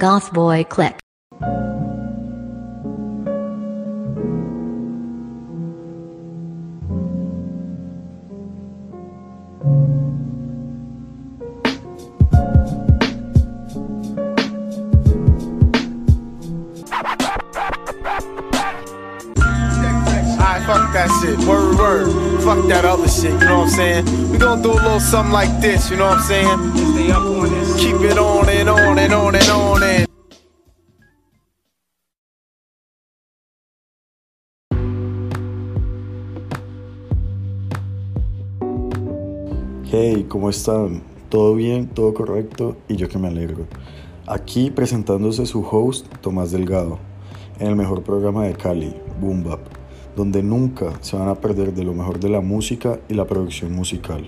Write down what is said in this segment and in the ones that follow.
Goth boy, Click Word, word. Fuck that other shit, you know what I'm saying? We gonna do a little something like this, you know what I'm saying? Stay up on this. Keep it on and on and on and on and. Hey, ¿cómo están? ¿Todo bien? ¿Todo correcto? Y yo que me alegro. Aquí presentándose su host, Tomás Delgado, en el mejor programa de Cali, Boom Bap, donde nunca se van a perder de lo mejor de la música y la producción musical.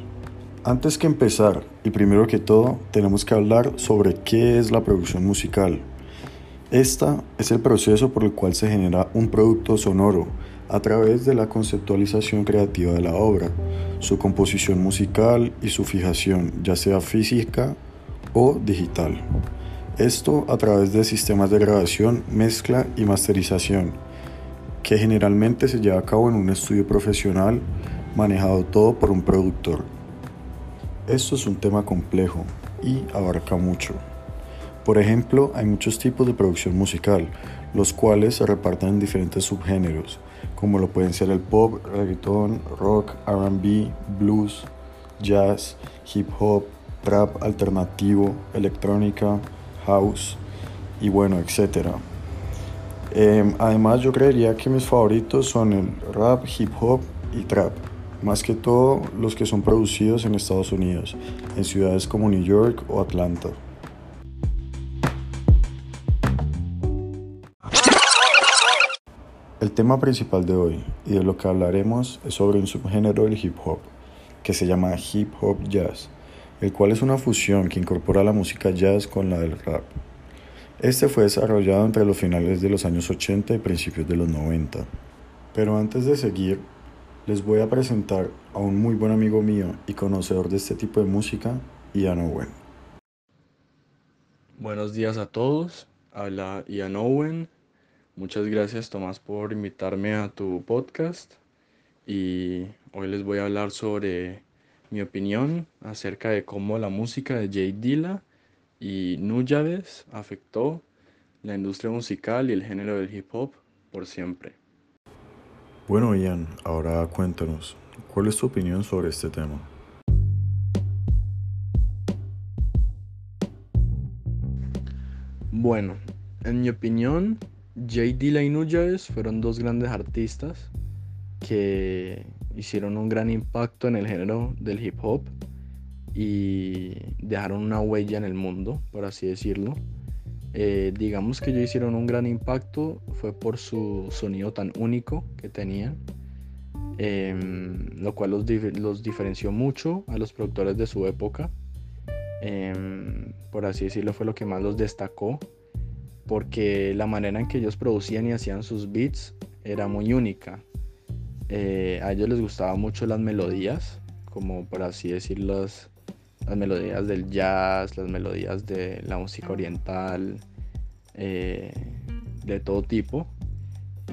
Antes que empezar, y primero que todo, tenemos que hablar sobre qué es la producción musical. Esta es el proceso por el cual se genera un producto sonoro a través de la conceptualización creativa de la obra, su composición musical y su fijación, ya sea física o digital. Esto a través de sistemas de grabación, mezcla y masterización, que generalmente se lleva a cabo en un estudio profesional manejado todo por un productor. Esto es un tema complejo y abarca mucho. Por ejemplo, hay muchos tipos de producción musical, los cuales se reparten en diferentes subgéneros, como lo pueden ser el pop, reggaeton, rock, RB, blues, jazz, hip hop, trap alternativo, electrónica, house y bueno, etc. Eh, además yo creería que mis favoritos son el rap, hip hop y trap, más que todo los que son producidos en Estados Unidos, en ciudades como New York o Atlanta. El tema principal de hoy y de lo que hablaremos es sobre un subgénero del hip hop que se llama hip hop jazz, el cual es una fusión que incorpora la música jazz con la del rap. Este fue desarrollado entre los finales de los años 80 y principios de los 90. Pero antes de seguir, les voy a presentar a un muy buen amigo mío y conocedor de este tipo de música, Ian Owen. Buenos días a todos, habla Ian Owen. Muchas gracias Tomás por invitarme a tu podcast y hoy les voy a hablar sobre mi opinión acerca de cómo la música de Jay Dilla y Nuyades afectó la industria musical y el género del hip hop por siempre. Bueno Ian, ahora cuéntanos, ¿cuál es tu opinión sobre este tema? Bueno, en mi opinión, Jay Dilla y Nuyades fueron dos grandes artistas que hicieron un gran impacto en el género del hip hop y dejaron una huella en el mundo, por así decirlo. Eh, digamos que ellos hicieron un gran impacto fue por su sonido tan único que tenían, em, lo cual los, los diferenció mucho a los productores de su época. Em, por así decirlo, fue lo que más los destacó, porque la manera en que ellos producían y hacían sus beats era muy única. Eh, a ellos les gustaban mucho las melodías, como por así decirlo, las, melodías del jazz, las melodías de la música oriental, eh, de todo tipo.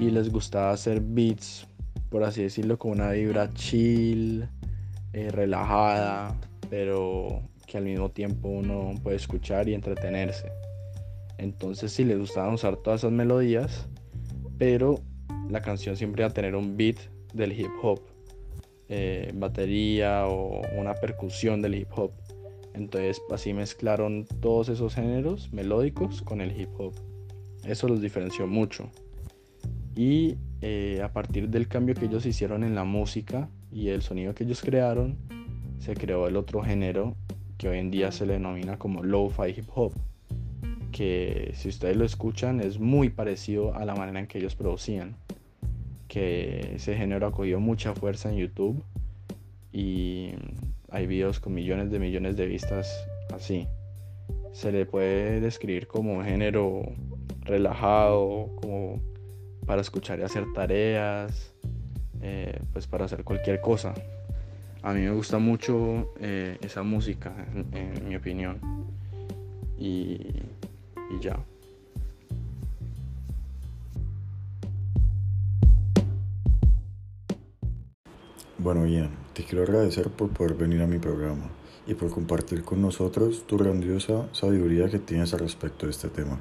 Y les gustaba hacer beats, por así decirlo, con una vibra chill, eh, relajada, pero que al mismo tiempo uno puede escuchar y entretenerse. Entonces sí les gustaba usar todas esas melodías, pero la canción siempre iba a tener un beat del hip hop, eh, batería o una percusión del hip hop. Entonces así mezclaron todos esos géneros melódicos con el hip hop. Eso los diferenció mucho. Y eh, a partir del cambio que ellos hicieron en la música y el sonido que ellos crearon, se creó el otro género que hoy en día se le denomina como lo-fi hip hop. Que si ustedes lo escuchan es muy parecido a la manera en que ellos producían. Que ese género ha cogido mucha fuerza en YouTube y hay videos con millones de millones de vistas así. Se le puede describir como un género relajado, como para escuchar y hacer tareas, eh, pues para hacer cualquier cosa. A mí me gusta mucho eh, esa música, en, mi opinión. Y ya. Bueno, Ian, te quiero agradecer por poder venir a mi programa y por compartir con nosotros tu grandiosa sabiduría que tienes al respecto de este tema.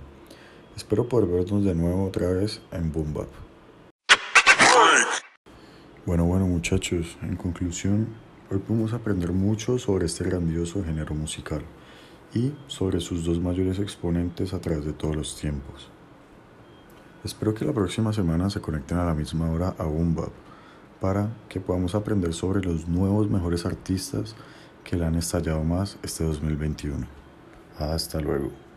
Espero poder vernos de nuevo otra vez en Boom Bap. Bueno, bueno muchachos, en conclusión, hoy podemos aprender mucho sobre este grandioso género musical y sobre sus dos mayores exponentes a través de todos los tiempos. Espero que la próxima semana se conecten a la misma hora a Boom Bap para que podamos aprender sobre los nuevos mejores artistas que le han estallado más este 2021. Hasta luego.